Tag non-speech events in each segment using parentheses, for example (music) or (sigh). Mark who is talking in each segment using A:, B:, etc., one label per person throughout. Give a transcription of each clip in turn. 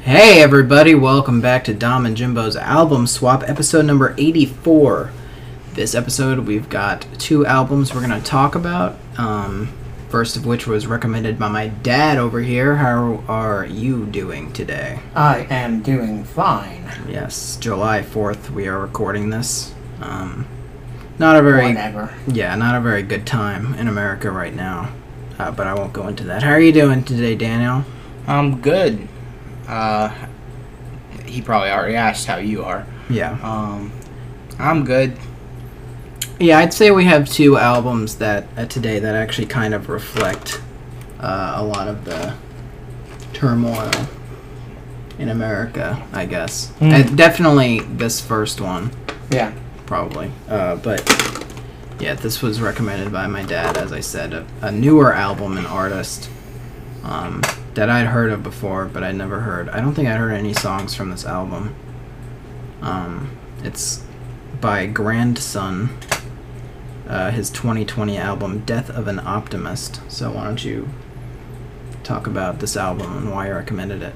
A: Hey everybody, welcome back to Dom and Jimbo's album swap, episode number 84. This episode we've got two albums we're going to talk about. Um, first of which was recommended by my dad over here. How are you doing today?
B: I am doing fine.
A: Yes, July 4th we are recording this. Um, not a very
B: Whatever.
A: yeah, not a very good time in America right now. Uh, but I won't go into that. How are you doing today, Daniel?
C: I'm good. Uh, he probably already asked how you are.
A: Yeah.
C: Um, I'm good.
A: Yeah, I'd say we have two albums that uh, today that actually kind of reflect uh, a lot of the turmoil in America. I guess
B: Mm.
A: Definitely this first one,
B: Yeah.
A: Probably. Uh, but yeah, this was recommended by my dad, as I said, a, a newer album and artist um, that I'd heard of before, but I'd never heard. I don't think I'd heard any songs from this album. Um, it's by Grandson uh, his 2020 album Death of an Optimist. So why don't you talk about this album and why you recommended it?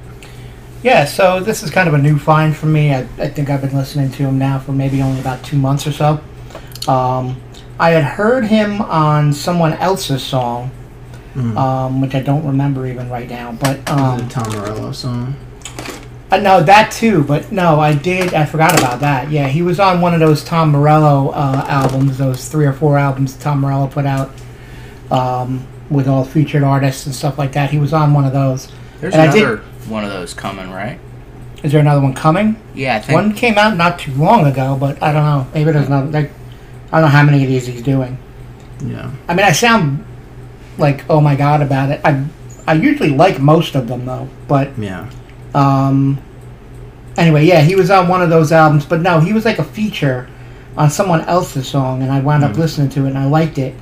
B: Yeah, so this is kind of a new find for me. I, I think I've been listening to him now for maybe only about two months or so. Um, I had heard him on someone else's song,
A: Mm.
B: um, which I don't remember even right now. But
A: Was it
B: um,
A: Tom Morello song?
B: uh, no, that too. But no, I did. I forgot about that. Yeah, he was on one of those Tom Morello uh, albums, those three or four albums Tom Morello put out um, with all featured artists and stuff like that. He was on one of those.
C: There's
B: And I did-
C: another one of those coming, right?
B: Is there another one coming?
C: Yeah, I think.
B: One came out not too long ago, but I don't know. Maybe there's another. Like, I don't know how many of these he's doing.
A: Yeah.
B: I mean, I sound like oh my god about it. I I usually like most of them though, but
A: Yeah.
B: um. Anyway, yeah, he was on one of those albums, but no, he was like a feature on someone else's song, and I wound up
A: Mm.
B: listening to it and I liked it.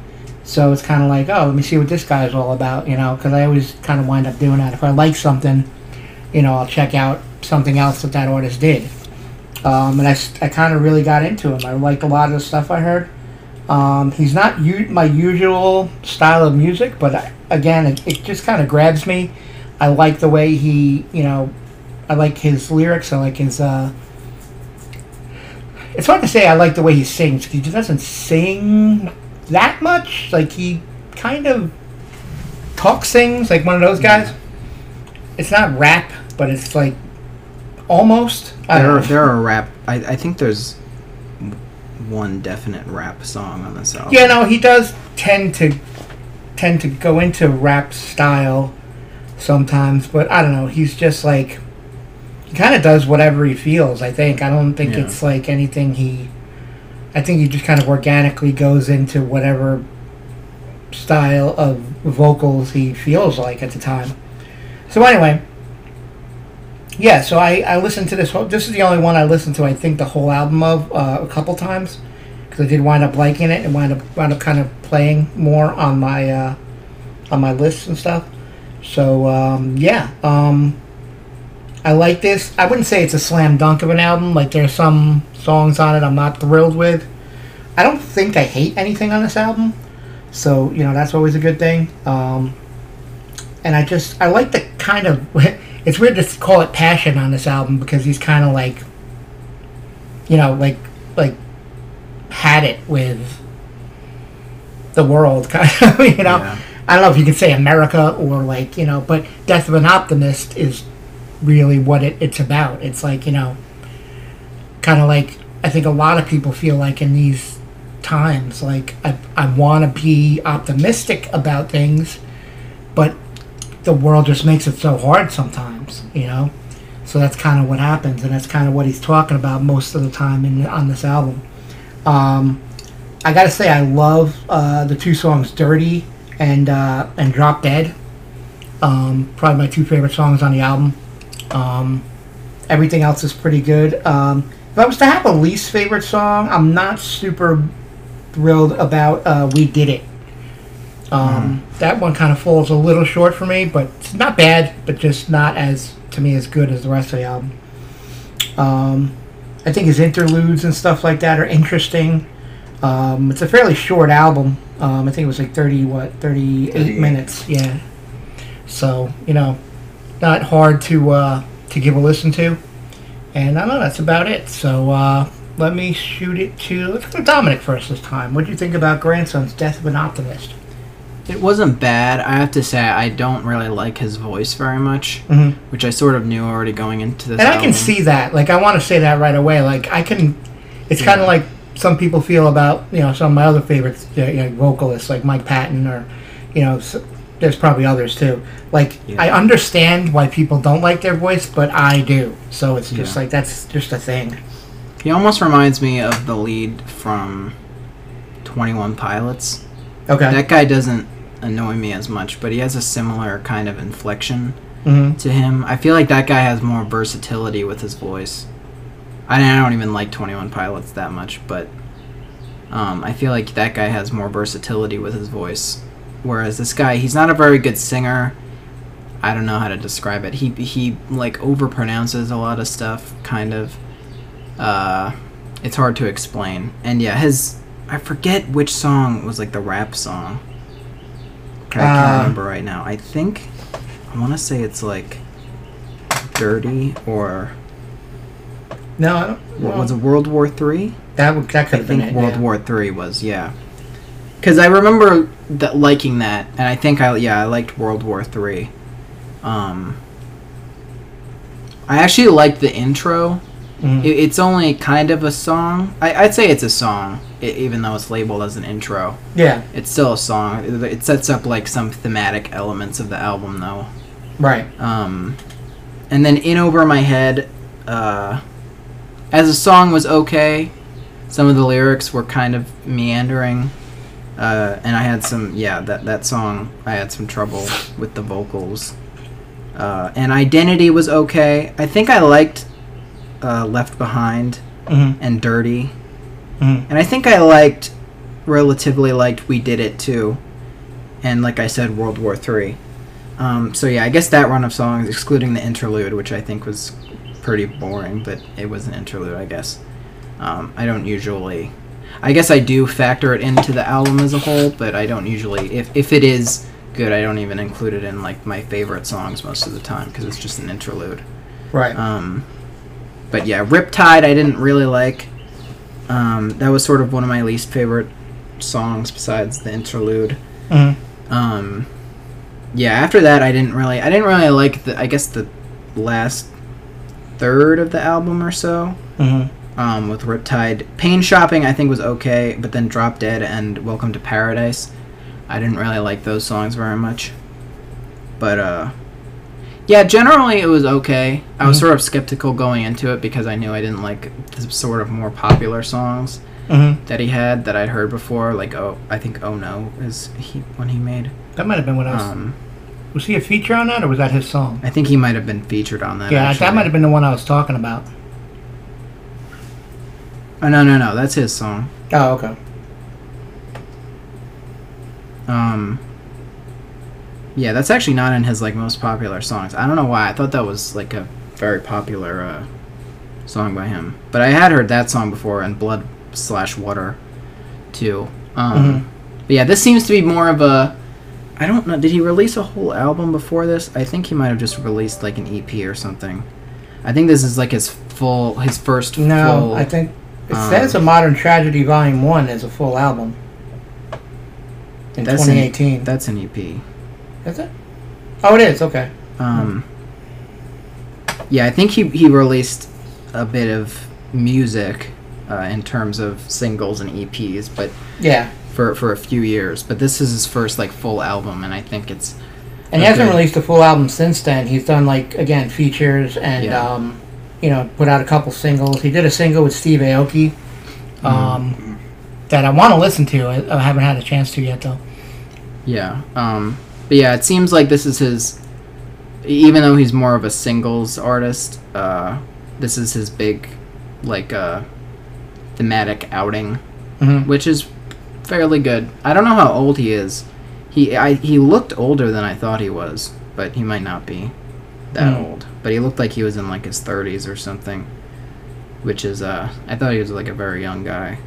B: So it's kind of like, oh, let me see what this guy's all about, you know, because I always kind of wind up doing that. If I like something, you know, I'll check out something else that that artist did. Um, and I kind of really got into him. I liked a lot of the stuff I heard. Um, he's not u- my usual style of music, but I, again, it, it just kind of grabs me. I like the way he, you know, I like his lyrics. I like his. Uh, it's hard to say I like the way he sings he just doesn't sing that much. Like he kind of talk sings like one of those guys. It's not rap, but it's like almost. I
A: There are, there are rap. I, I think there's one definite rap song on this album.
B: Yeah, no, he does tend to tend to go into rap style sometimes, but I don't know. He's just like he kind of does whatever he feels. I think. I don't think
A: Yeah.
B: it's like anything he. I think he just kind of organically goes into whatever style of vocals he feels like at the time. So anyway, yeah. So I I listened to this whole. This is the only one I listened to. I think the whole album of uh, a couple times because I did wind up liking it and wind up wind up kind of playing more on my uh, on my lists and stuff. So um, yeah, um, I like this. I wouldn't say it's a slam dunk of an album. Like there's some songs on it I'm not thrilled with. I don't think I hate anything on this album, so you know that's always a good thing. Um, and I just I like the kind of (laughs) it's weird to call it passion on this album because he's kind of like you know like like had it with the world (laughs) kind of you know
A: Yeah.
B: I don't know if you can say America or like you know but Death of an Optimist is really what it, it's about it's like you know kind of like I think a lot of people feel like in these times like I, I want to be optimistic about things but the world just makes it so hard sometimes you know so that's kind of what happens and that's kind of what he's talking about most of the time in on this album um, I gotta say I love uh, the two songs "Dirty" and uh, and "Drop Dead." Um, probably my two favorite songs on the album. Um, everything else is pretty good. Um, if I was to have a least favorite song, I'm not super thrilled about uh, "We Did It." Um, That one kind of falls a little short for me, but it's not bad, but just not as to me as good as the rest of the album. Um, I think his interludes and stuff like that are interesting. Um, it's a fairly short album. Um, I think it was like thirty what thirty eight
C: 38.
B: minutes. Yeah. So you know, not hard to uh, to give a listen to. And I don't know that's about it. So uh, let me shoot it to let's go to Dominic first this time. What do you think about Grandson's Death of an Optimist?
A: It wasn't bad. I have to say, I don't really like his voice very much,
B: Mhm.
A: which I sort of knew already going into this.
B: And I can see that. Like, I want to say that right away. Like, I can. It's kind of like some people feel about you know some of my other favorites, you know, vocalists like Mike Patton or you know. there's probably others too. Like,
A: Yeah.
B: I understand why people don't like their voice, but I do. So it's just
A: Yeah.
B: like that's just a thing.
A: He almost reminds me of the lead from Twenty One Pilots.
B: Okay.
A: That guy doesn't annoy me as much, but he has a similar kind of inflection
B: hmm
A: to him. I feel like that guy has more versatility with his voice. I, I don't even like Twenty One Pilots that much, but um, I feel like that guy has more versatility with his voice. Whereas this guy, he's not a very good singer. I don't know how to describe it. He he like overpronounces a lot of stuff, kind of. Uh, it's hard to explain. And yeah, his I forget which song was like the rap song. I can't
B: Uh,
A: remember right now. I think I want to say it's like dirty or
B: No, I don't,
A: what was it World War Three?
B: that would that could
A: I
B: have been
A: think
B: it.
A: World
B: yeah.
A: War Three was yeah. Because I remember that liking that, and I think I yeah I liked World War Three. Um, I actually liked the intro.
B: Mhm.
A: It, it's only kind of a song. I, I'd say it's a song, i even though it's labeled as an intro.
B: yeah.
A: It's still a song. It, it sets up like some thematic elements of the album, though.
B: Right.
A: Um, and then in over my head, uh, as a song was okay. Some of the lyrics were kind of meandering, uh, and I had some yeah that that song I had some trouble with the vocals. Uh, and identity was okay. I think I liked uh, Left Behind
B: hmm
A: and Dirty,
B: hmm
A: and I think I liked relatively liked We Did It too, and like I said, World War Three. Um, so yeah, I guess that run of songs, excluding the interlude, which I think was pretty boring, but it was an interlude, I guess. Um, I don't usually. I guess I do factor it into the album as a whole, but I don't usually. If if it is good, I don't even include it in like my favorite songs most of the time because it's just an interlude.
B: Right.
A: Um, but yeah, Riptide I didn't really like. Um, that was sort of one of my least favorite songs besides the interlude.
B: hmm
A: Um, yeah, after that I didn't really I didn't really like the I guess the last third of the album or so.
B: hmm
A: Um, with Riptide, Pain Shopping I think was okay, but then Drop Dead and Welcome to Paradise, I didn't really like those songs very much. But uh, yeah, generally it was okay. I was
B: Mhm.
A: sort of skeptical going into it because I knew I didn't like the sort of more popular songs
B: hmm
A: that he had that I'd heard before. Like oh, I think Oh No is he when he made.
B: That might have been what I was.
A: Um,
B: was he a feature on that, or was that his song?
A: I think he might have been featured on that.
B: yeah, that might have been the one I was talking about.
A: Oh no no no, that's his song.
B: Oh, okay.
A: Um. Yeah, that's actually not in his like most popular songs. I don't know why. I thought that was like a very popular uh, song by him. But I had heard that song before and Blood slash Water, too. Um, But yeah, this seems to be more of a. I don't know. Did he release a whole album before this? I think he might have just released like an EP or something. I think this is like his full, his first
B: No,
A: full.
B: I think it
A: um,
B: says a Modern Tragedy Volume One is a full album in
A: That's an-
B: 2018.
A: that's an EP.
B: Is it? Oh, it is. Okay.
A: Um, yeah, I think he he released a bit of music uh, in terms of singles and EPs, but
B: Yeah,
A: for for a few years. But this is his first like full album, and I think it's
B: and he hasn't released a full album since then. He's done like again features and
A: Yeah.
B: um, you know put out a couple singles. He did a single with Steve Aoki
A: Mm-hmm.
B: um, that I want to listen to. I, I haven't had a chance to yet though.
A: yeah. Um, but yeah, it seems like this is his. Even though he's more of a singles artist, uh, this is his big, like, uh, thematic outing
B: hmm
A: which is fairly good. I don't know how old he is. He I, he looked older than I thought he was, but he might not be that
B: Hmm.
A: old. But he looked like he was in like his 30s or something. which is uh, I thought he was like a very young guy.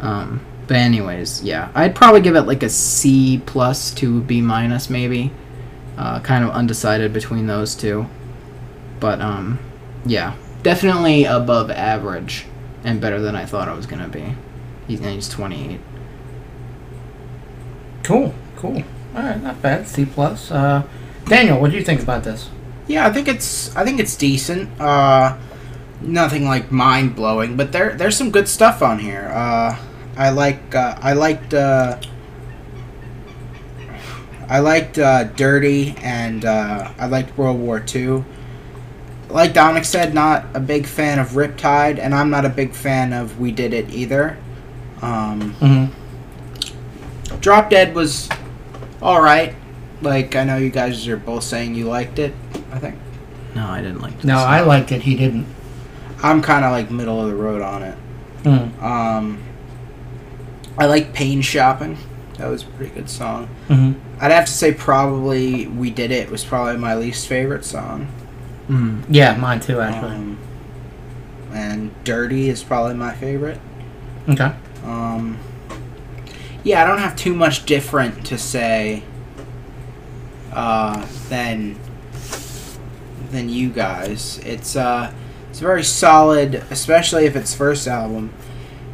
A: Um, but anyways, yeah, I'd probably give it like a C plus to B minus maybe. Uh, kind of undecided between those two, but um, yeah, definitely above average and better than I thought I was gonna be. He's and he's 28.
B: Cool, cool. All right, not bad. C plus. Uh, Daniel, what do you think about this?
C: Yeah, I think it's I think it's decent. Uh, nothing like mind blowing, but there there's some good stuff on here. Uh, I like uh, I liked uh, I liked uh, Dirty and uh, I liked World War II. Like Dominic said, not a big fan of Riptide, and I'm not a big fan of We Did It either. Um,
B: Mm-hmm.
C: Drop Dead was all right. Like I know you guys are both saying you liked it. I think
A: No, I didn't like. This.
B: No, I liked it. He didn't.
C: I'm kind of like middle of the road on it.
B: Mm.
C: Um, I like Pain Shopping. That was a pretty good song.
B: hmm
C: I'd have to say probably We Did It was probably my least favorite song.
A: Mm.
B: Yeah, mine too, actually.
C: Um, and Dirty is probably my favorite.
B: okay.
C: Um, yeah, I don't have too much different to say uh, than than you guys. It's uh, it's very solid, especially if it's first album.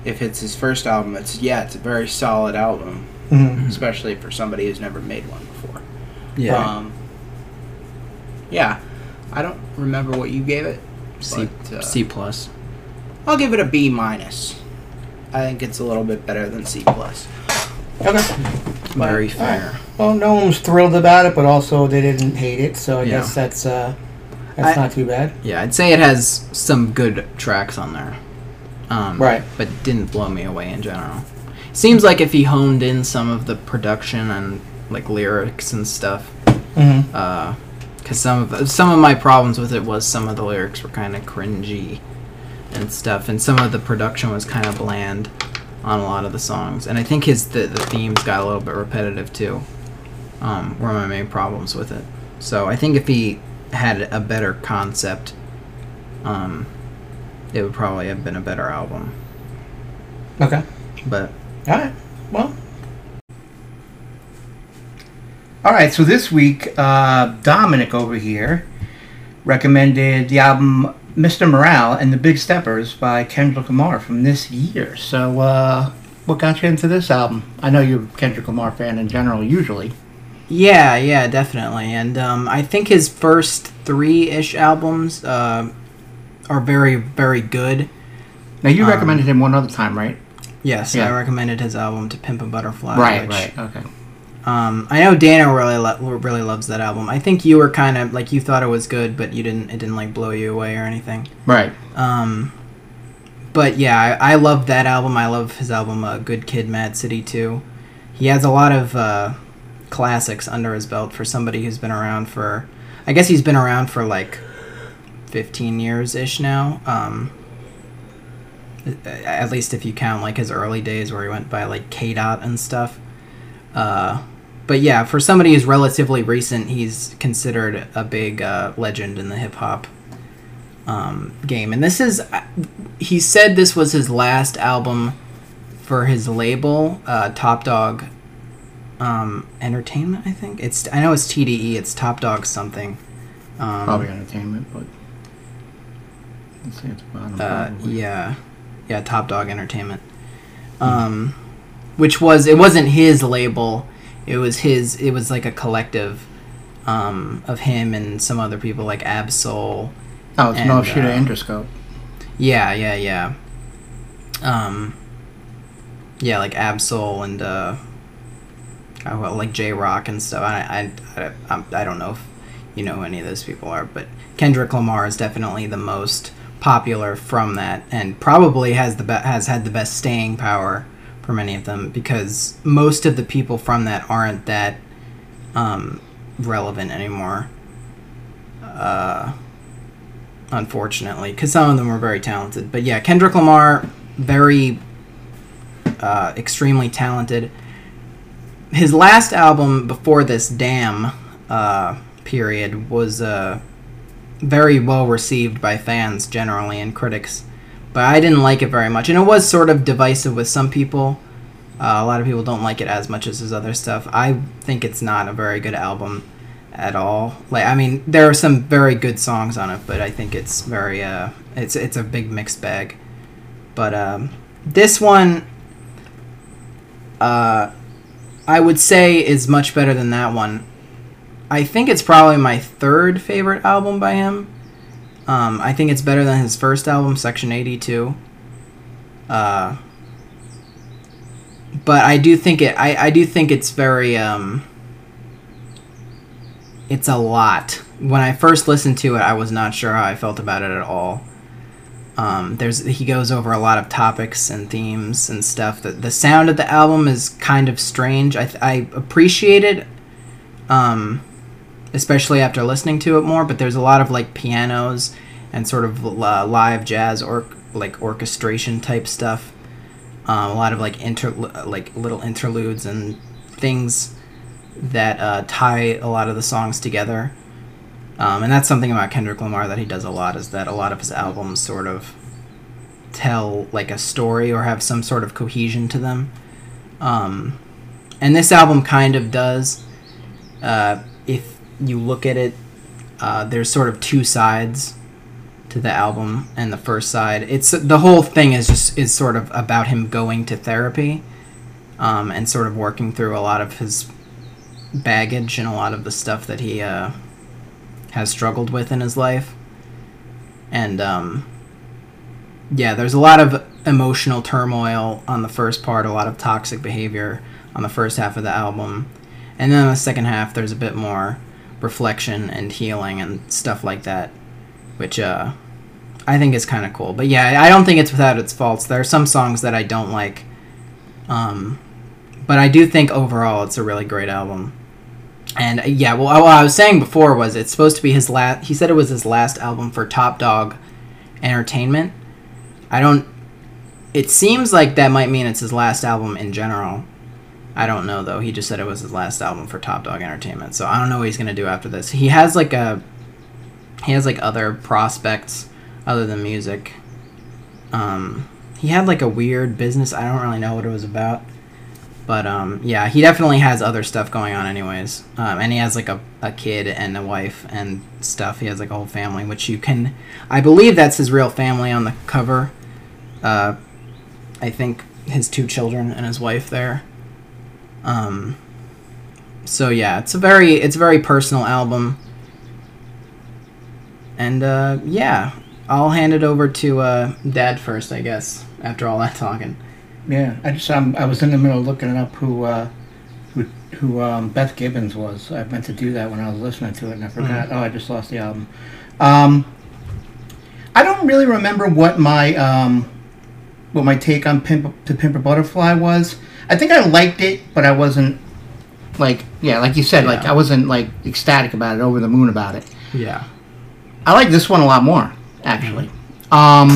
C: If it's his first album, it's yeah, it's a very solid album,
B: hmm
C: especially for somebody who's never made one before.
A: Yeah.
C: Um, yeah, I don't remember what you gave it.
A: C
C: but, uh,
A: C plus.
C: I'll give it a B minus. I think it's a little bit better than C plus.
B: Okay.
A: Very fair.
B: Well, no one was thrilled about it, but also they didn't hate it, so I
A: Yeah.
B: guess that's uh, that's
A: I-
B: not too bad.
A: Yeah, I'd say it has some good tracks on there. Um,
B: Right.
A: But didn't blow me away in general. Seems like if he honed in some of the production and like lyrics and stuff,
B: Mm-hmm.
A: uh, because some of some of my problems with it was some of the lyrics were kind of cringy and stuff, and some of the production was kind of bland on a lot of the songs, and I think his the, the themes got a little bit repetitive too. Um, were my main problems with it. So I think if he had a better concept, um, it would probably have been a better album.
B: Okay.
A: But
B: All right. Well. All right. So this week, uh, Dominic over here recommended the album "Mr. Morale and the Big Steppers" by Kendrick Lamar from this year. So, uh, what got you into this album? I know you're a Kendrick Lamar fan in general, usually.
A: Yeah, yeah, definitely. And um, I think his first three ish albums uh, are very, very good.
B: Now, you
A: Um,
B: recommended him one other time, right?
A: Yes,
B: Yeah.
A: I recommended his album to Pimp a Butterfly.
B: right.
A: which,
B: Right. Okay.
A: Um, I know Dana really lo- really loves that album. I think you were kind of like you thought it was good, but you didn't. It didn't like blow you away or anything.
B: Right.
A: Um, but yeah, I, I love that album. I love his album, uh, Good Kid, Mad City too. He has a lot of uh, classics under his belt for somebody who's been around for. I guess he's been around for like fifteen years ish now. Um, at least if you count like his early days where he went by like K Dot and stuff. Uh, but yeah, for somebody who's relatively recent, he's considered a big uh, legend in the hip hop um, game. And this is, he said this was his last album for his label, uh, Top Dawg um, Entertainment. I think it's. I know it's TDE. It's Top Dawg something. Um,
B: Probably entertainment, but let's see at the bottom.
A: uh, yeah, yeah, Top Dawg Entertainment. Um, which was it wasn't his label. It was his. It was like a collective um, of him and some other people like Ab-Soul.
B: Oh, it's no
A: and,
B: shooter
A: uh,
B: Interscope.
A: Yeah, yeah, yeah. Um, yeah, like Ab-Soul and uh, oh, well, like Jay Rock and stuff. I, I, I, I don't know if you know who any of those people are, but Kendrick Lamar is definitely the most popular from that, and probably has the be- has had the best staying power for many of them because most of the people from that aren't that um, relevant anymore. Uh, unfortunately, because some of them were very talented. But yeah, Kendrick Lamar, very uh, extremely talented. His last album before this, Damn, uh, period, was uh, very well received by fans generally and critics. but I didn't like it very much, and it was sort of divisive with some people. Uh, a lot of people don't like it as much as his other stuff. I think it's not a very good album at all. Like, I mean, there are some very good songs on it, but I think it's very uh, it's it's a big mixed bag. But um, this one, uh, I would say is much better than that one. I think it's probably my third favorite album by him. Um, I think it's better than his first album, Section 82. Uh, but I do think it. I, I do think it's very. Um, it's a lot. When I first listened to it, I was not sure how I felt about it at all. Um, there's he goes over a lot of topics and themes and stuff. The, the sound of the album is kind of strange. I, I appreciate it, um, especially after listening to it more. But there's a lot of like pianos and sort of uh, live jazz or like orchestration type stuff. Um, a lot of like inter like little interludes and things that uh, tie a lot of the songs together. Um, and that's something about Kendrick Lamar that he does a lot is that a lot of his albums sort of tell like a story or have some sort of cohesion to them. Um, and this album kind of does. Uh, if you look at it, uh, there's sort of two sides to the album, and the first side, it's the whole thing is just is sort of about him going to therapy, um, and sort of working through a lot of his baggage and a lot of the stuff that he uh, has struggled with in his life. And um, yeah, there's a lot of emotional turmoil on the first part, a lot of toxic behavior on the first half of the album. And then on the second half, there's a bit more reflection and healing and stuff like that, which uh, I think is kind of cool. But yeah, I don't think it's without its faults. There are some songs that I don't like. Um, but I do think overall it's a really great album. And uh, yeah, well, what I was saying before was it's supposed to be his last. He said it was his last album for Top Dawg Entertainment. I don't. It seems like that might mean it's his last album in general. I don't know though. He just said it was his last album for Top Dawg Entertainment. So I don't know what he's gonna do after this. He has like a. He has like other prospects other than music. Um, he had like a weird business. I don't really know what it was about. But um, yeah, he definitely has other stuff going on, anyways. Um, and he has like a, a kid and a wife and stuff. He has like a whole family, which you can, I believe that's his real family on the cover. Uh, I think his two children and his wife there. Um, so yeah, it's a very it's a very personal album. And uh, yeah, I'll hand it over to uh, Dad first, I guess. After all that talking.
B: Yeah, I just um, I was in the middle of looking up who uh, who who um, Beth Gibbons was. I meant to do that when I was listening to it, and I forgot.
A: Mm.
B: Oh, I just lost the album. Um, I don't really remember what my um, what my take on Pimp to Pimp a Butterfly was. I think I liked it, but I wasn't like yeah, like you said, like I wasn't like ecstatic about it, over the moon about it.
A: Yeah.
B: I like this one a lot more, actually. Um,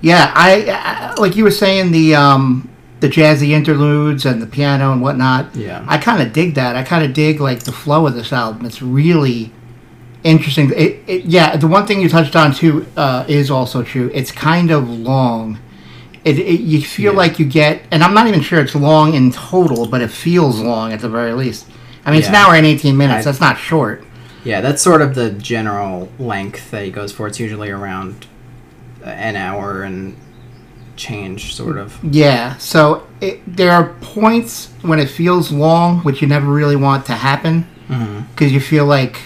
B: yeah, I, I like you were saying the um, the jazzy interludes and the piano and whatnot.
A: Yeah.
B: I kind of dig that. I kind of dig like the flow of this album. It's really interesting. It, it, yeah, the one thing you touched on too uh, is also true. It's kind of long. It, it you feel
A: Yeah.
B: like you get, and I'm not even sure it's long in total, but it feels long at the very least. I mean, it's an
A: Yeah.
B: hour and 18 minutes.
A: I-
B: That's not short.
A: Yeah, that's sort of the general length that he goes for. It's usually around an hour and change, sort of.
B: Yeah, so it, there are points when it feels long, which you never really want to happen
A: mm-hmm.
B: because you feel like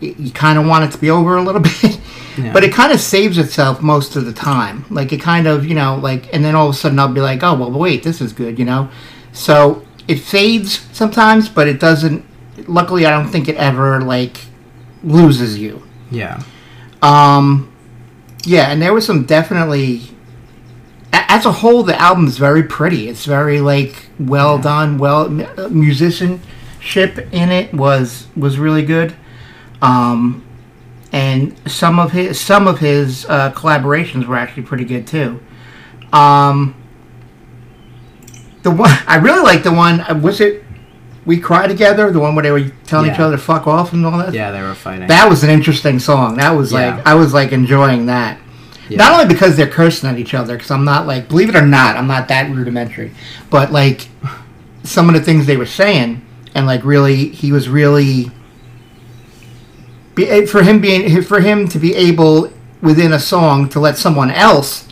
B: you kind of want it to be over a little (laughs) bit.
A: Yeah.
B: But it kind of saves itself most of the time. Like it kind of, you know, like, and then all of a sudden I'll be like, oh, well, wait, this is good, you know? So it fades sometimes, but it doesn't, luckily, I don't think it ever, like, loses you.
A: Yeah.
B: Um, yeah, and there was some definitely. As a whole, the album's very pretty. It's very like well
A: Yeah.
B: done. Well, uh, musicianship in it was was really good. Um, and some of his some of his uh, collaborations were actually pretty good too. Um, the one I really like the one uh, was it. We cry together. The one where they were telling each other to fuck off and all that.
A: Yeah, they were fighting.
B: That was an interesting song. That was like I was like enjoying that.
A: Yeah.
B: Not only because they're cursing at each other, because I'm not like, believe it or not, I'm not that rudimentary, but like some of the things they were saying, and like really, he was really be, eh, for him being for him to be able within a song to let someone else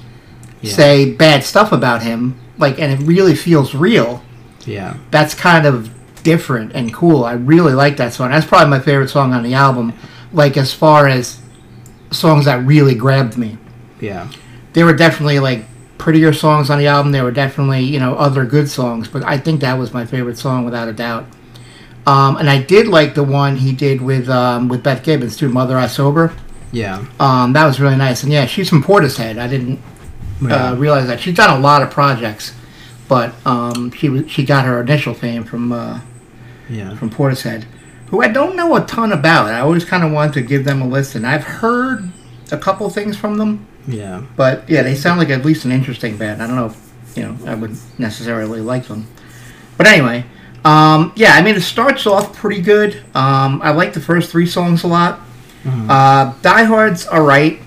A: Yeah.
B: say bad stuff about him, like, and it really feels real.
A: Yeah.
B: That's kind of different and cool. I really like that song. That's probably my favorite song on the album. Like as far as songs that really grabbed me
A: Yeah.
B: there were definitely like prettier songs on the album. There were definitely you know other good songs, but I think that was my favorite song without a doubt. Um, and I did like the one he did with um, with Beth Gibbons too, "Mother I Sober."
A: Yeah.
B: Um, that was really nice. And yeah, she's from Portishead. I didn't
A: Yeah.
B: uh, realize that she's done a lot of projects, but um, she she got her initial fame from uh,
A: yeah.
B: from Portishead, who I don't know a ton about. I always kind of wanted to give them a listen. I've heard a couple things from them.
A: Yeah.
B: But yeah, they sound like at least an interesting band. I don't know if you know I would necessarily like them. But anyway, um, yeah, I mean it starts off pretty good. Um, I like the first three songs a lot.
A: Mhm.
B: Uh, Die Hard's alright,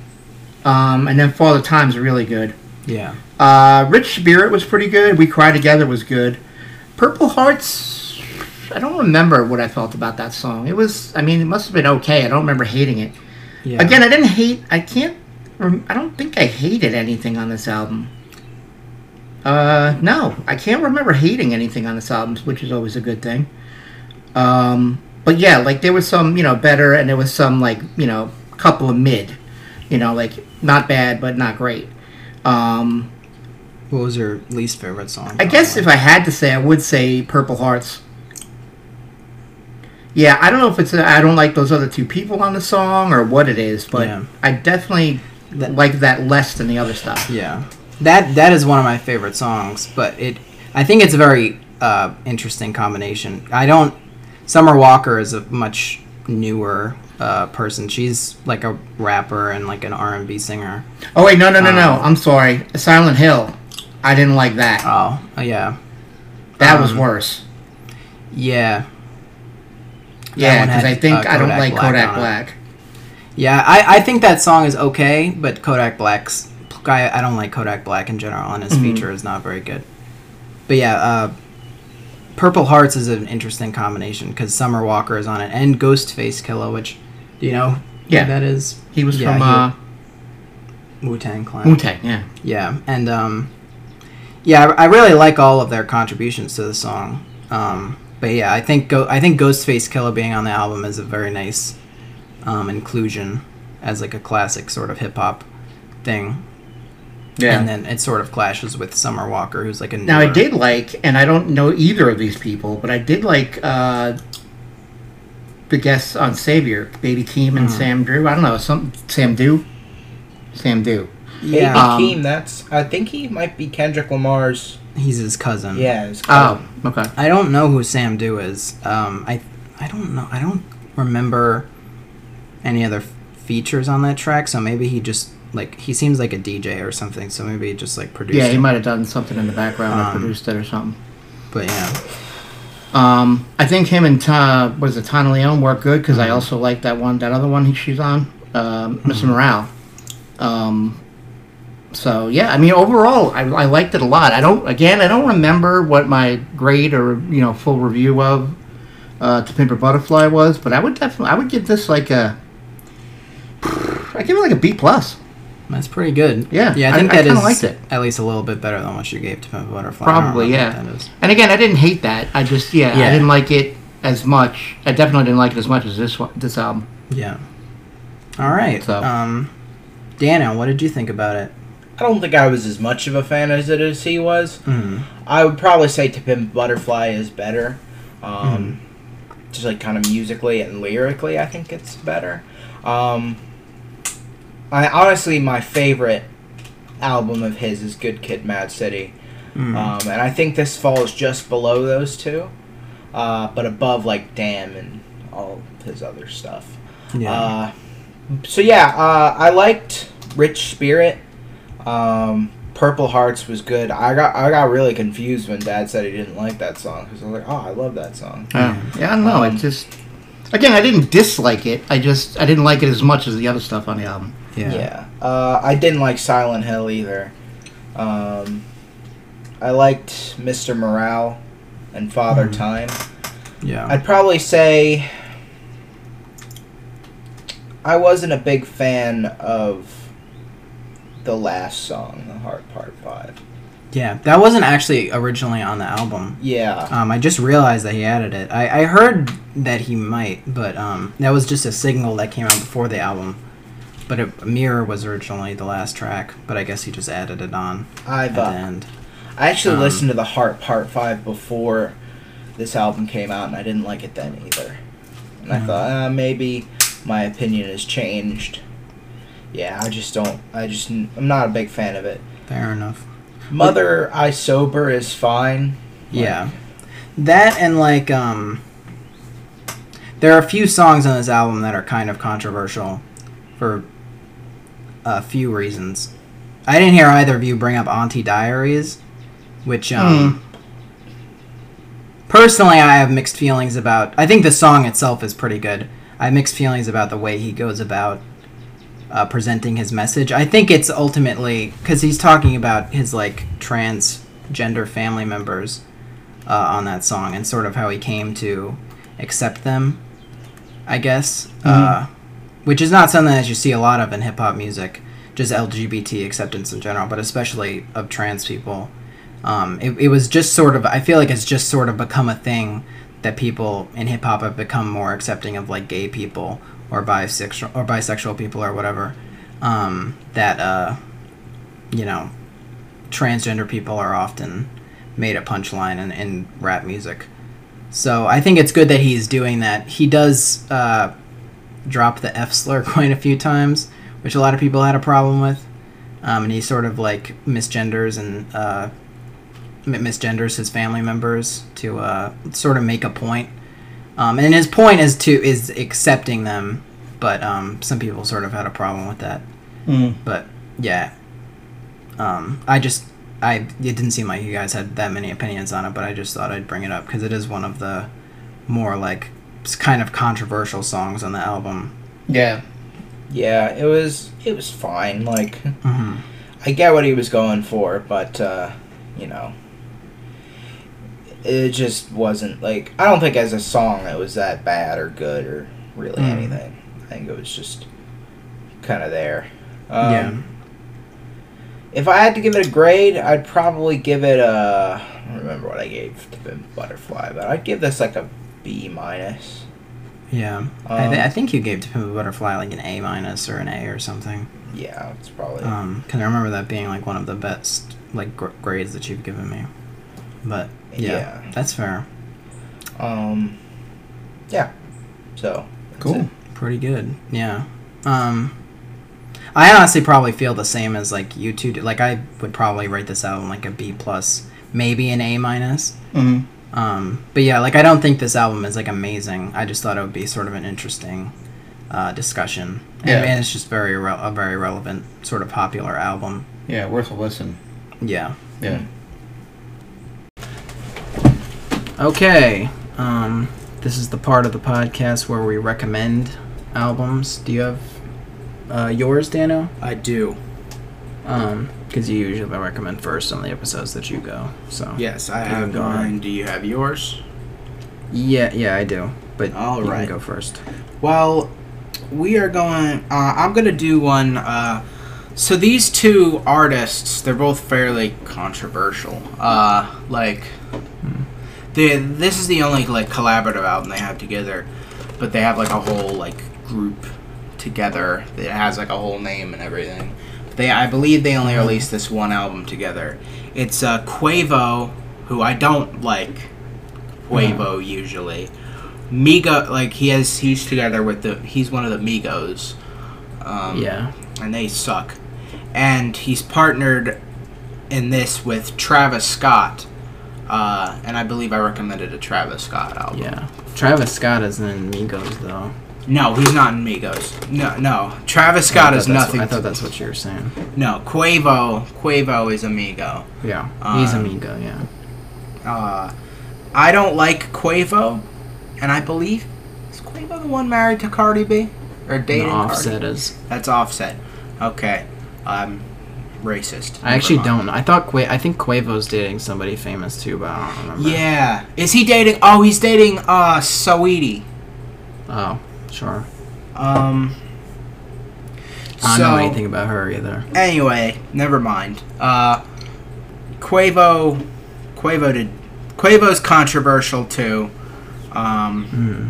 B: um, and then Father Time's is really good.
A: Yeah.
B: Uh, Rich Spirit was pretty good. We Cry Together was good. Purple Hearts, I don't remember what I felt about that song. It was, I mean, it must have been okay. I don't remember hating it.
A: Yeah.
B: Again, I didn't hate. I can't. rem- I don't think I hated anything on this album. Uh, no, I can't remember hating anything on this album, which is always a good thing. Um, but yeah, like there was some, you know, better, and there was some like, you know, couple of mid, you know, like not bad but not great. Um,
A: What was your least favorite song?
B: I guess if I had to say, I would say Purple Hearts. Yeah, I don't know if it's I I don't like those other two people on the song or what it is, but
A: Yeah.
B: I definitely
A: That-
B: like that less than the other stuff.
A: Yeah, that that is one of my favorite songs. But it, I think it's a very uh, interesting combination. I don't. Summer Walker is a much newer uh, person. She's like a rapper and like an R and B singer.
B: Oh wait, no, no, no, no.
A: Um,
B: I'm sorry. Silent Hill. I didn't like that.
A: Oh, uh, yeah,
B: that was
A: um,
B: worse.
A: yeah,
B: Yeah, because I think
A: uh,
B: I don't like
A: Black
B: Kodak. Black.
A: yeah. I, I think that song is okay, but Kodak Black's I, I don't like Kodak Black in general, and his
B: Mhm.
A: feature is not very good. But yeah, uh, Purple Hearts is an interesting combination because Summer Walker is on it, and Ghostface Killah, which do you know? who
B: Yeah.
A: that is
B: He was
A: Yeah,
B: from uh,
A: Wu Tang Clan.
B: Wu Tang. Yeah.
A: Yeah, and um, yeah, I, I really like all of their contributions to the song. Um, but yeah, I think Go- I think Ghostface Killah being on the album is a very nice um, inclusion as like a classic sort of hip hop thing. And then it sort of clashes with Summer Walker, who's like a
B: Now I did like, and I don't know either of these people, but I did like uh, the guests on Savior, Baby Keem and
A: Mhm.
B: Sam Drew. I don't know, some Sam Dew, Sam Dew.
A: Yeah,
C: Baby
B: Um,
C: Keem, that's I think he might be Kendrick Lamar's.
A: he's his cousin.
C: Yeah, his
B: Oh, okay.
A: I don't know who Sam Dew is. Um, I I don't know. I don't remember any other features on that track. So maybe he just like he seems like a DJ or something. So maybe he just like produced.
B: Yeah, he
A: it.
B: might have done something in the background or
A: Um,
B: produced it or something.
A: But yeah,
B: Um, I think him and Ta, what is it, Tanna Leone work good because I
A: Mhm.
B: also like that one, that other one he, she's on, um, Mr.
A: Mhm.
B: Morale. Um, so yeah, I mean overall, I, I liked it a lot. I don't, again, I don't remember what my grade or you know full review of uh, To Pimp a Butterfly was, but I would definitely, I would give this like a, I give it like a B plus.
A: That's pretty good.
B: Yeah,
A: yeah. I
B: I-
A: think
B: I
A: that
B: kinda
A: is
B: liked it.
A: at least a little bit better than what you gave to Pimp a Butterfly.
B: Probably, yeah.
A: that is.
B: And again, I didn't hate that. I just, yeah,
A: Yeah.
B: I didn't like it as much. I definitely didn't like it as much as this one, this album.
A: Yeah. All right.
B: So-
A: Um, Daniel, what did you think about it?
C: I don't think I was as much of a fan as it as he was.
A: Mm.
C: I would probably say To Pimp Butterfly is better. Um, Just like kind of musically and lyrically, I think it's better. Um, I honestly, my favorite album of his is Good Kid, Mad City,
A: Mm.
C: um, and I think this falls just below those two, uh, but above like Damn and all his other stuff.
A: yeah.
C: Uh, so yeah, uh, I liked Rich Spirit. Um, Purple Hearts was good. I got I got really confused when Dad said he didn't like that song because I was like, oh, I love that song.
B: Yeah, yeah I don't know.
C: Um,
B: it just again, I didn't dislike it. I just I didn't like it as much as the other stuff on the album.
A: Yeah.
C: Yeah. Uh, I didn't like Silent Hill either. Um, I liked Mr. Morale and Father
A: Mhm.
C: Time.
A: Yeah.
C: I'd probably say I wasn't a big fan of the last song, The Heart Part 5.
A: yeah. That wasn't actually originally on the album.
C: Yeah.
A: Um, I just realized that he added it. I, I heard that he might, but um, that was just a signal that came out before the album. But it, Mirror was originally the last track, but I guess he just added it on
C: I've,
A: at the end.
C: I actually
A: Um,
C: listened to the Heart Part Five before this album came out, and I didn't like it then either. And I
A: Mhm.
C: thought uh, maybe my opinion has changed. Yeah, I just don't. I just I'm not a big fan of it.
A: Fair enough.
C: Mother I Sober is fine.
A: Yeah. That and like um there are a few songs on this album that are kind of controversial for a few reasons. I didn't hear either of you bring up Auntie Diaries, which um personally I have mixed feelings about. I think the song itself is pretty good. I have mixed feelings about the way he goes about uh, presenting his message. I think it's ultimately because he's talking about his like transgender family members uh, on that song and sort of how he came to accept them. I guess, uh, which is not something that you see a lot of in hip hop music, just LGBT acceptance in general, but especially of trans people. Um, it, it was just sort of. I feel like it's just sort of become a thing that people in hip hop have become more accepting of like gay people or bisexual or bisexual people or whatever. Um, that uh, you know, transgender people are often made a punchline in, in rap music. So I think it's good that he's doing that. He does uh, drop the F slur (laughs) quite a few times, which a lot of people had a problem with. Um, and he sort of like misgenders and uh, misgenders his family members to uh, sort of make a point. Um, and his point is to is accepting them, but um, some people sort of had a problem with that.
B: Mm.
A: But yeah, um, I just I it didn't seem like you guys had that many opinions on it, but I just thought I'd bring it up because it is one of the more like kind of controversial songs on the album.
B: Yeah.
C: Yeah, it was it was fine. Like
A: hmm
C: I get what he was going for, but uh, you know, it just wasn't like I don't think as a song it was that bad or good or really
A: Mm.
C: anything. I think it was just kind of there. Um,
A: yeah,
C: If I had to give it a grade, I'd probably give it a. I don't remember what I gave to Butterfly, but I'd give this like a B minus.
A: yeah. I, th-
C: Um,
A: I think you gave to Pimp a Butterfly like an A minus or an A or something.
C: Yeah, it's probably.
A: Um, because I remember that being like one of the best like gr- grades that you've given me. But yeah,
C: Yeah.
A: that's fair.
C: Um, yeah. So.
B: Cool.
C: it.
A: Pretty good. Yeah. Um I honestly probably feel the same as like you two do. Like I would probably rate this album like a B plus, maybe an A minus.
B: Mm.
A: Um but yeah, like I don't think this album is like amazing. I just thought it would be sort of an interesting uh, discussion. And,
B: Yeah.
A: and it's just very re- a very relevant sort of popular album.
B: Yeah, worth a listen.
A: Yeah.
B: Yeah.
A: Okay. Um this is the part of the podcast where we recommend albums. Do you have uh, yours, Dano?
C: I do.
A: Um, because you usually recommend first on the episodes that you go. So
C: Yes, I have
A: go
C: mine. Do you have yours?
A: yeah, yeah, I do. But
C: All
A: you
C: right.
A: can go first.
C: Well, we are going. Uh, I'm gonna do one. Uh, so these two artists, they're both fairly controversial. Uh, like, they this is the only like collaborative album they have together, but they have like a whole like group together that has like a whole name and everything. They, I believe, they only released this one album together. It's uh, Quavo, who I don't like. Quavo usually. Migo, like he has, he's together with the, he's one of the Migos. Um,
A: yeah.
C: and they suck. And he's partnered in this with Travis Scott. Uh, and I believe I recommended a Travis Scott album.
A: Yeah. Travis Scott is in Migos though.
C: No, he's not in Migos. No, no. Travis Scott is nothing.
A: What, I thought that's what you were saying.
C: no, Quavo. Quavo is Amigo.
A: Yeah. He's
C: Um,
A: Amigo. Yeah.
C: Uh, I don't like Quavo, and I believe is Quavo the one married to Cardi B or dating Cardi?
A: offset is.
C: That's Offset. Okay. I'm racist.
A: I actually don't. I thought Qua- I think Quavo's dating somebody famous too, but I don't remember.
C: Yeah. Is he dating? Oh, he's dating uh Saweetie.
A: Oh, sure.
C: Um.
A: I don't
C: so,
A: know anything about her either.
C: Anyway, never mind. Uh, Quavo, Quavo did. Quavo's controversial too. Um,
A: Hmm.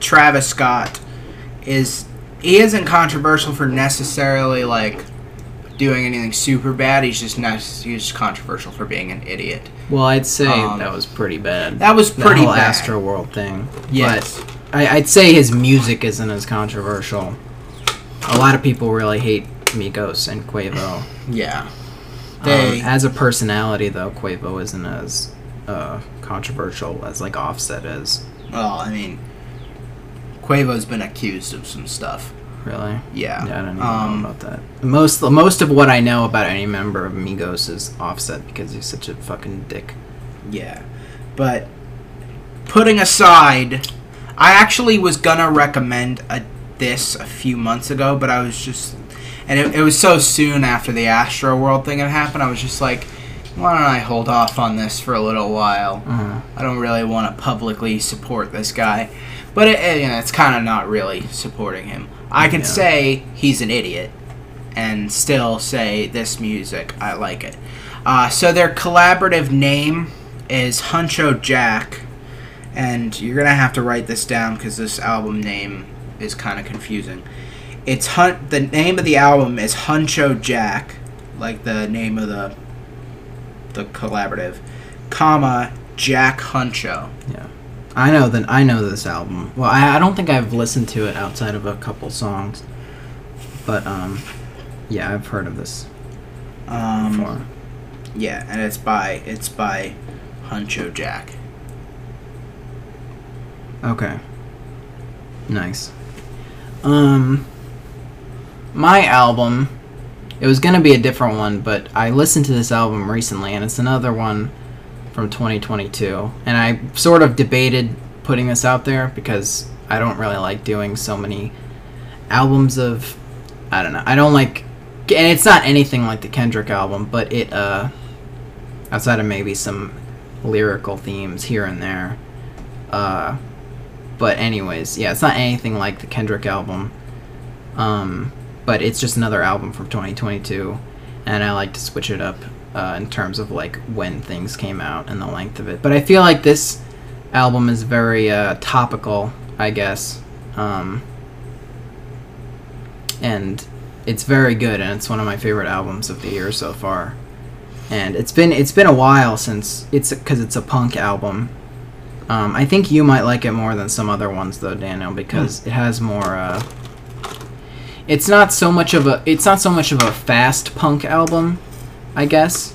C: Travis Scott is he isn't controversial for necessarily like doing anything super bad. He's just nec- he's just controversial for being an idiot.
A: Well, I'd say
C: Um,
A: that was pretty bad.
C: That was
A: the
C: pretty
A: whole
C: bad.
A: Astro World thing.
C: Yes.
A: But I, I'd say his music isn't as controversial. A lot of people really hate Migos and Quavo.
C: Yeah.
A: Um,
C: They-
A: as a personality, though, Quavo isn't as uh, controversial as like Offset is.
C: Well, I mean, Quavo's been accused of some stuff.
A: Really?
C: Yeah.
A: Yeah, I don't even
C: Um,
A: know about that. Most most of what I know about any member of Migos is Offset because he's such a fucking dick.
C: Yeah. But putting aside, I actually was gonna recommend a, this a few months ago, but I was just, and it, it was so soon after the Astro World thing had happened. I was just like, why don't I hold off on this for a little while?
A: Uh-huh.
C: I don't really want to publicly support this guy, but it, it, you know, it's kind of not really supporting him. I can
A: Yeah.
C: say he's an idiot, and still say this music I like it. Uh, so their collaborative name is Huncho Jack, and you're gonna have to write this down because this album name is kind of confusing. It's Hun. The name of the album is Huncho Jack, like the name of the the collaborative, comma Jack Huncho.
A: Yeah. I know that I know this album. Well, I, I don't think I've listened to it outside of a couple songs, but um, yeah, I've heard of this
C: Um,
A: before.
C: yeah, and it's by it's by Huncho Jack.
A: Okay. Nice. Um my album it was to be a different one, but I listened to this album recently and it's another one from 2022. And I sort of debated putting this out there because I don't really like doing so many albums of I don't know. I don't like and it's not anything like the Kendrick album, but it uh outside of maybe some lyrical themes here and there. Uh but anyways, yeah, it's not anything like the Kendrick album. Um, but it's just another album from 2022, and I like to switch it up uh, in terms of like when things came out and the length of it. But I feel like this album is very uh, topical, I guess, um, and it's very good, and it's one of my favorite albums of the year so far. And it's been it's been a while since it's because it's a punk album, um, I think you might like it more than some other ones, though, Daniel, because it has more. Uh, it's not so much of a. It's not so much of a fast punk album, I guess.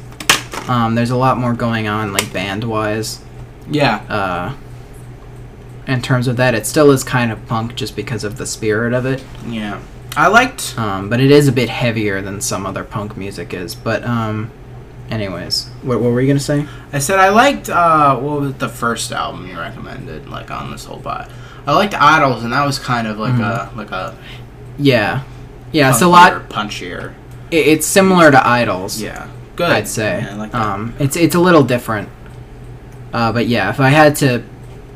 A: Um, there's a lot more going on, like band wise.
C: Yeah.
A: Uh, in terms of that, it still is kind of punk just because of the spirit of it.
C: Yeah. I liked.
A: Um, but it is a bit heavier than some other punk music is. But um, anyways, what, what were you gonna say?
C: I said I liked. Uh, what was the first album you recommended? Like on this whole pod. I liked Idles, and that was kind of like a like a.
A: Yeah, yeah. It's a lot.
C: punchier.
A: it- It's similar to Idles.
C: Yeah. Good.
A: I'd say.
C: Yeah, I like that.
A: um, it's it's a little different. Uh, but yeah, if I had to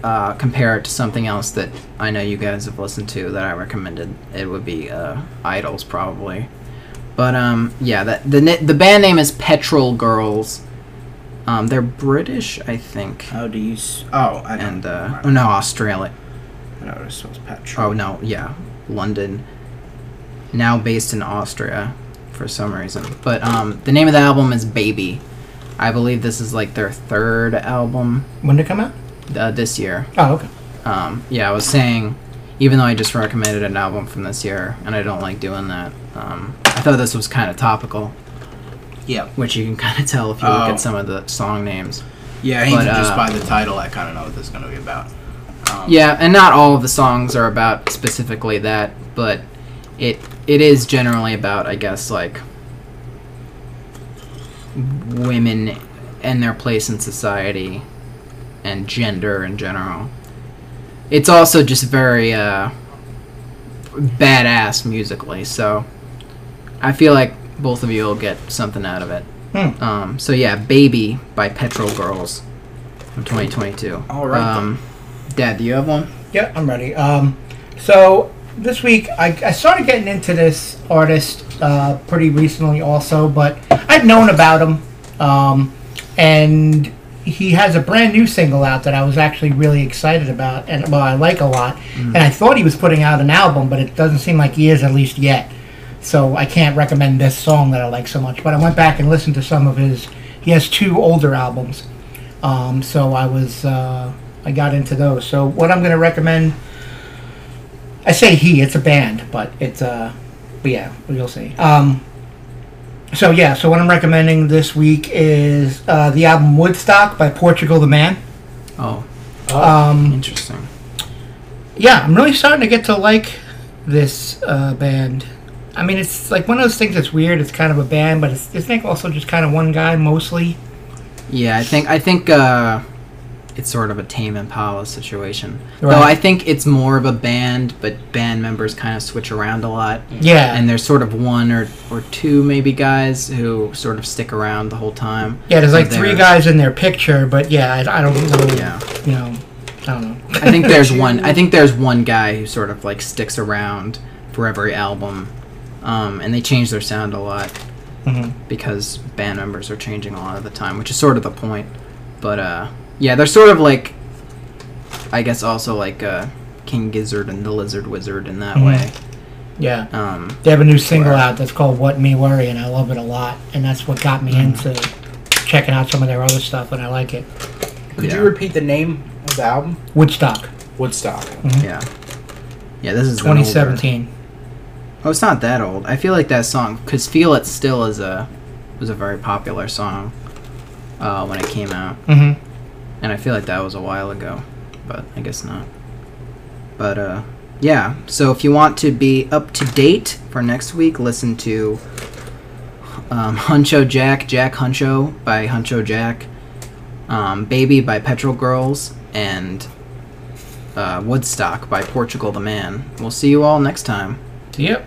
A: uh, compare it to something else that I know you guys have listened to that I recommended, it would be uh, Idles probably. But um, yeah, that the the band name is Petrol Girls. Um, they're British, I think,
C: How do you? S- oh, I know.
A: and uh, oh no, Australia.
C: I know this was Petrol.
A: Oh no, yeah, London. Now based in Austria, for some reason. But um, the name of the album is Baby. I believe this is like their third album
B: When did it come out?
A: uh, this year.
B: Oh, okay.
A: Um, yeah, I was saying, even though I just recommended an album from this year, and I don't like doing that, um, I thought this was kind of topical,
C: Yeah.
A: which you can (laughs) kind of tell if you look
C: Oh.
A: at some of the song names.
C: Yeah.
A: But,
C: just
A: uh,
C: by the title, I kind of know what this is going to be about. Um,
A: Yeah, and not all of the songs are about specifically that, but it it is generally about, I guess, like women and their place in society and gender in general. It's also just very uh, badass musically, so I feel like both of you will get something out of it.
B: Hmm.
A: Um, so yeah, "Baby" by Petrol Girls from 2022.
C: All right,
A: Um, Dad, do you have one?
B: Yeah, I'm ready. Um, so this week I, I started getting into this artist uh, pretty recently, also, but I've known about him, um, and he has a brand new single out that I was actually really excited about, and well, I like a lot. And I thought he was putting out an album, but it doesn't seem like he is, at least yet. So I can't recommend this song that I like so much. But I went back and listened to some of his. He has two older albums, um, so I was uh, I got into those. So what I'm going to recommend, I say he, it's a band, but it's uh, but yeah, you'll see. Um, so yeah, so what I'm recommending this week is uh, the album Woodstock by Portugal the Man.
A: Oh,
B: Um,
A: interesting.
B: yeah, I'm really starting to get to like this uh, band. I mean, it's like one of those things that's weird. It's kind of a band, but it's, it's like also just kind of one guy mostly.
A: Yeah, I think I think uh, it's sort of a Tame Impala situation. Though I think it's more of a band, but band members kind of switch around a lot.
B: Yeah,
A: And there's sort of one or, or two maybe guys who sort of stick around the whole time.
B: yeah. There's like three guys in their picture, but yeah, I, I don't know.
A: Yeah.
B: You know, I don't know.
A: I think there's (laughs) one. I think there's one guy who sort of like sticks around for every album, um, and they change their sound a lot
B: Mhm.
A: because band members are changing a lot of the time, which is sort of the point. But uh, yeah, they're sort of like, I guess also like uh, King Gizzard and the Lizard Wizard in that
B: Mhm.
A: way.
B: Yeah.
A: Um,
B: They have a new single
A: Right.
B: out that's called "What Me Worry," and I love it a lot. And that's what got me
A: Mm.
B: into checking out some of their other stuff, and I like it.
C: Could
A: yeah,
C: you repeat the name of the album?
B: Woodstock,
C: Woodstock.
A: yeah, yeah. This is an older-
B: 2017.
A: Oh, it's not that old. I feel like that song, cause "Feel It" still is a was a very popular song uh, when it came out.
B: Mm-hmm.
A: and I feel like that was a while ago, but I guess not. But uh, yeah. So if you want to be up to date for next week, listen to um, (laughs) Huncho Jack, Jack Huncho by Huncho Jack, um, Baby by Petrol Girls, and uh, Woodstock by Portugal the Man. We'll see you all next time.
B: Yep.